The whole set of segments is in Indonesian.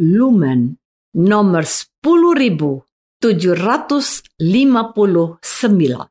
Lumen nomor 10759.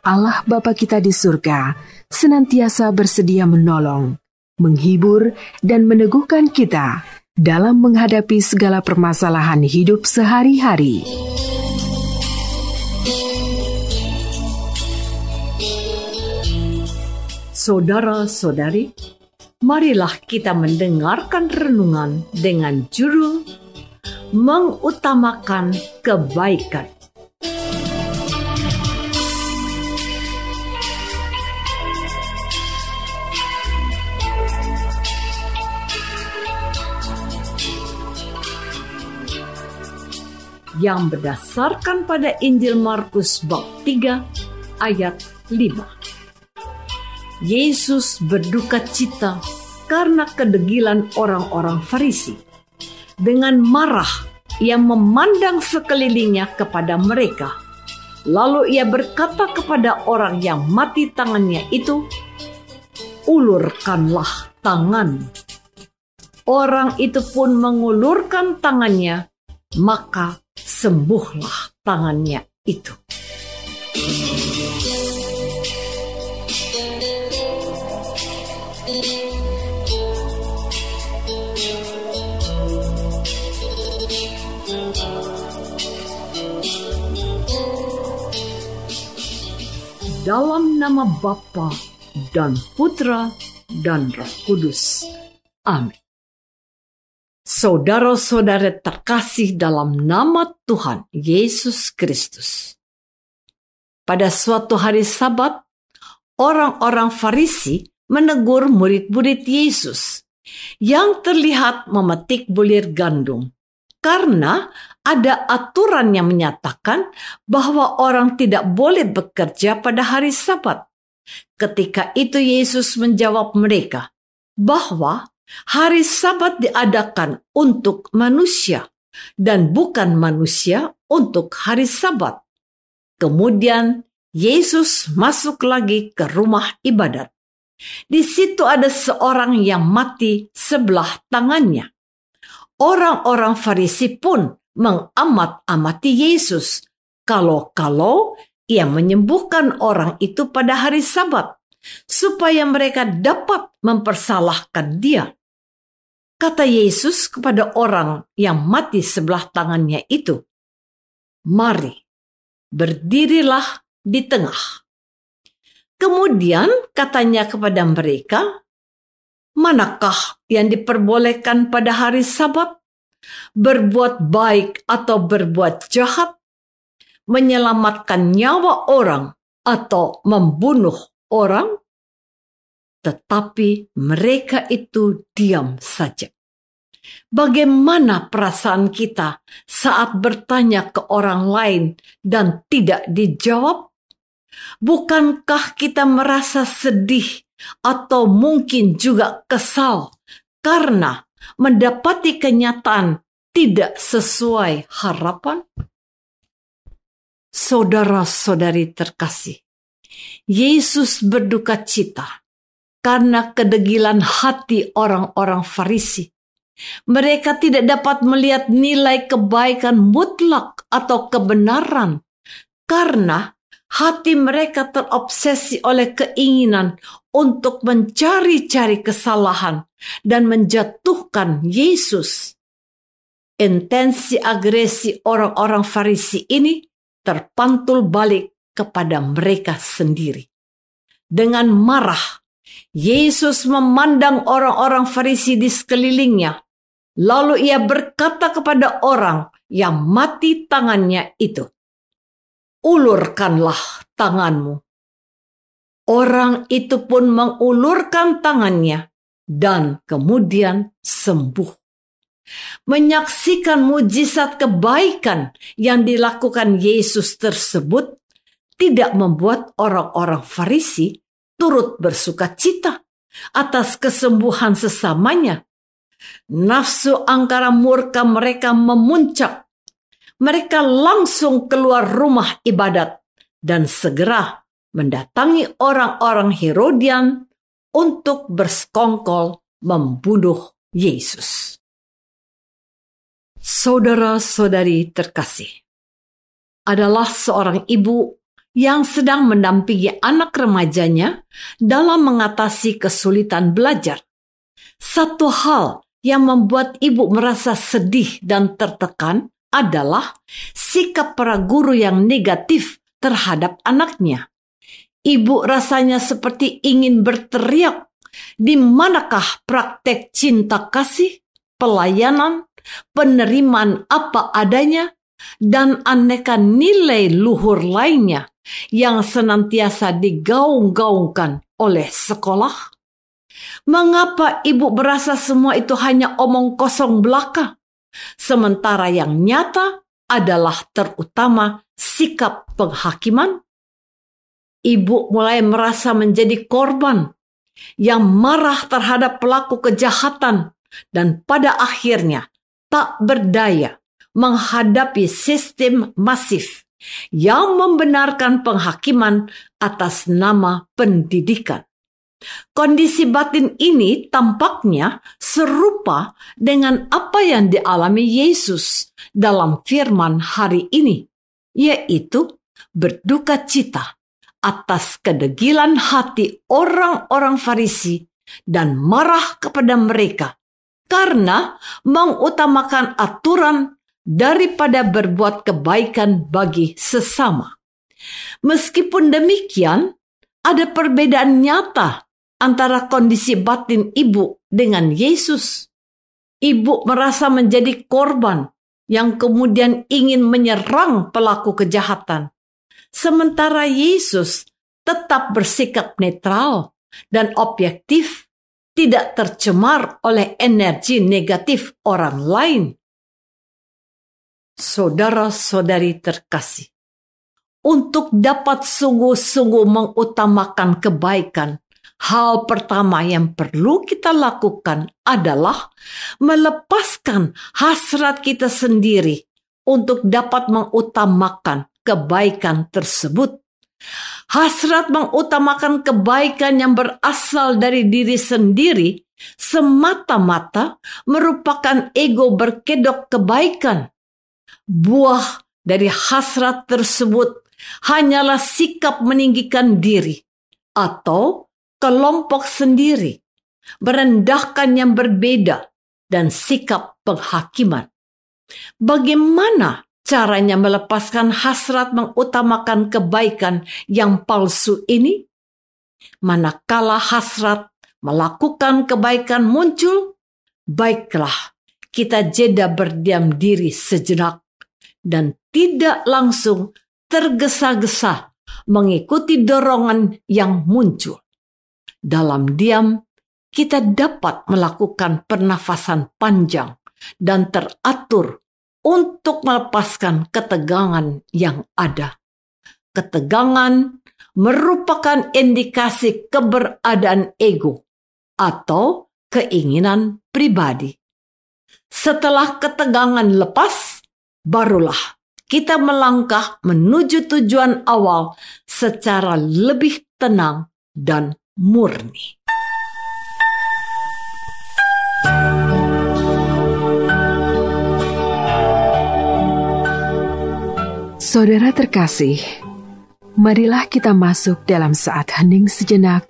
Allah Bapa kita di surga senantiasa bersedia menolong, menghibur, dan meneguhkan kita dalam menghadapi segala permasalahan hidup sehari-hari. Saudara-saudari, marilah kita mendengarkan renungan dengan judul Mengutamakan Kebaikan. Yang berdasarkan pada Injil Markus bab 3 ayat 5. Yesus berduka cita karena kedegilan orang-orang Farisi. Dengan marah, ia memandang sekelilingnya kepada mereka. Lalu ia berkata kepada orang yang mati tangannya itu, "Ulurkanlah tangan." Orang itu pun mengulurkan tangannya, maka sembuhlah tangannya itu. Dalam nama Bapa dan Putra dan Roh Kudus. Amin. Saudara-saudara terkasih dalam nama Tuhan Yesus Kristus. Pada suatu hari Sabat, orang-orang Farisi menegur murid-murid Yesus yang terlihat memetik bulir gandum karena ada aturan yang menyatakan bahwa orang tidak boleh bekerja pada hari Sabat. Ketika itu Yesus menjawab mereka bahwa Hari Sabat diadakan untuk manusia dan bukan manusia untuk hari Sabat. Kemudian Yesus masuk lagi ke rumah ibadat. Di situ ada seorang yang mati sebelah tangannya. Orang-orang Farisi pun mengamat-amati Yesus kalau-kalau ia menyembuhkan orang itu pada hari Sabat supaya mereka dapat mempersalahkan dia. Kata Yesus kepada orang yang mati sebelah tangannya itu, "Mari, berdirilah di tengah." Kemudian katanya kepada mereka, "Manakah yang diperbolehkan pada hari Sabat? Berbuat baik atau berbuat jahat? Menyelamatkan nyawa orang atau membunuh orang?" Tetapi mereka itu diam saja. Bagaimana perasaan kita saat bertanya ke orang lain dan tidak dijawab? Bukankah kita merasa sedih atau mungkin juga kesal karena mendapati kenyataan tidak sesuai harapan? Saudara-saudari terkasih, Yesus berduka cita karena kedegilan hati orang-orang Farisi. Mereka tidak dapat melihat nilai kebaikan mutlak atau kebenaran karena hati mereka terobsesi oleh keinginan untuk mencari-cari kesalahan dan menjatuhkan Yesus. Intensi agresi orang-orang Farisi ini terpantul balik kepada mereka sendiri. Dengan marah, Yesus memandang orang-orang Farisi di sekelilingnya. Lalu ia berkata kepada orang yang mati tangannya itu, "Ulurkanlah tanganmu." Orang itu pun mengulurkan tangannya dan kemudian sembuh menyaksikan mujizat kebaikan yang dilakukan Yesus tersebut tidak membuat orang-orang Farisi turut bersuka cita atas kesembuhan sesamanya. Nafsu angkara murka mereka memuncak. Mereka langsung keluar rumah ibadat dan segera mendatangi orang-orang Herodian untuk bersekongkol membunuh Yesus. Saudara-saudari terkasih, adalah seorang ibu yang sedang mendampingi anak remajanya dalam mengatasi kesulitan belajar. Satu hal yang membuat ibu merasa sedih dan tertekan adalah sikap para guru yang negatif terhadap anaknya. Ibu rasanya seperti ingin berteriak, di manakah praktek cinta kasih, pelayanan, penerimaan apa adanya, dan aneka nilai luhur lainnya yang senantiasa digaung-gaungkan oleh sekolah? Mengapa ibu berasa semua itu hanya omong kosong belaka? Sementara yang nyata adalah terutama sikap penghakiman. Ibu mulai merasa menjadi korban yang marah terhadap pelaku kejahatan dan pada akhirnya tak berdaya menghadapi sistem masif yang membenarkan penghakiman atas nama pendidikan. Kondisi batin ini tampaknya serupa dengan apa yang dialami Yesus dalam firman hari ini, yaitu berduka cita atas kedegilan hati orang-orang Farisi dan marah kepada mereka karena mengutamakan aturan daripada berbuat kebaikan bagi sesama. Meskipun demikian, ada perbedaan nyata antara kondisi batin ibu dengan Yesus. Ibu merasa menjadi korban yang kemudian ingin menyerang pelaku kejahatan, sementara Yesus tetap bersikap netral dan objektif tidak tercemar oleh energi negatif orang lain. Saudara-saudari terkasih, untuk dapat sungguh-sungguh mengutamakan kebaikan, hal pertama yang perlu kita lakukan adalah melepaskan hasrat kita sendiri untuk dapat mengutamakan kebaikan tersebut. Hasrat mengutamakan kebaikan yang berasal dari diri sendiri semata-mata merupakan ego berkedok kebaikan. Buah dari hasrat tersebut hanyalah sikap meninggikan diri atau kelompok sendiri, merendahkan yang berbeda, dan sikap penghakiman. Bagaimana caranya melepaskan hasrat mengutamakan kebaikan yang palsu ini? Manakala hasrat melakukan kebaikan muncul, baiklah kita jeda berdiam diri sejenak dan tidak langsung tergesa-gesa mengikuti dorongan yang muncul. Dalam diam, kita dapat melakukan pernafasan panjang dan teratur untuk melepaskan ketegangan yang ada. Ketegangan merupakan indikasi keberadaan ego atau keinginan pribadi. Setelah ketegangan lepas, barulah kita melangkah menuju tujuan awal secara lebih tenang dan murni. Saudara terkasih, Marilah kita masuk dalam saat hening sejenak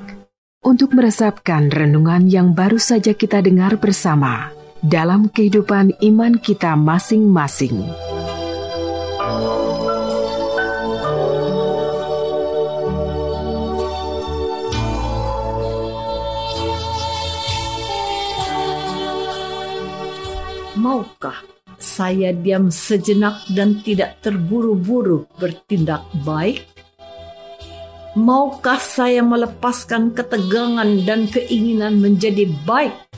untuk meresapkan renungan yang baru saja kita dengar bersama dalam kehidupan iman kita masing-masing. Maukah saya diam sejenak dan tidak terburu-buru bertindak baik? Maukah saya melepaskan ketegangan dan keinginan menjadi baik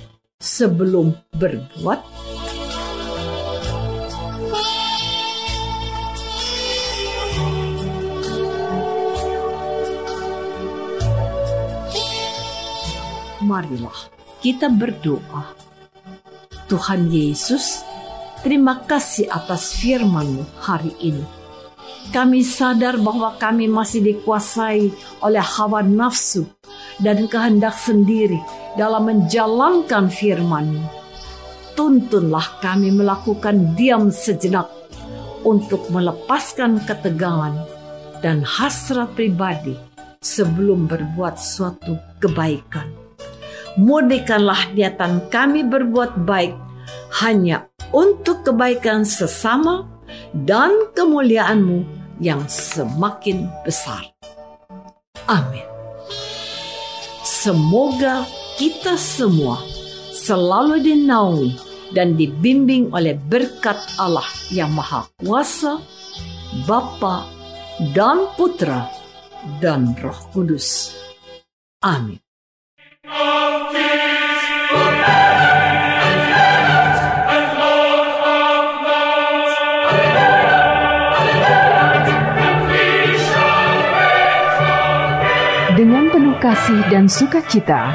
sebelum berbuat? Marilah kita berdoa. Tuhan Yesus, terima kasih atas firman-Mu hari ini kami sadar bahwa kami masih dikuasai oleh hawa nafsu dan kehendak sendiri dalam menjalankan firman Tuntunlah kami melakukan diam sejenak untuk melepaskan ketegangan dan hasrat pribadi sebelum berbuat suatu kebaikan. Murnikanlah niatan kami berbuat baik hanya untuk kebaikan sesama dan kemuliaanmu yang semakin besar. Amin. Semoga kita semua selalu dinaungi dan dibimbing oleh berkat Allah yang Maha Kuasa, Bapa dan Putra dan Roh Kudus. Amin. kasih dan sukacita,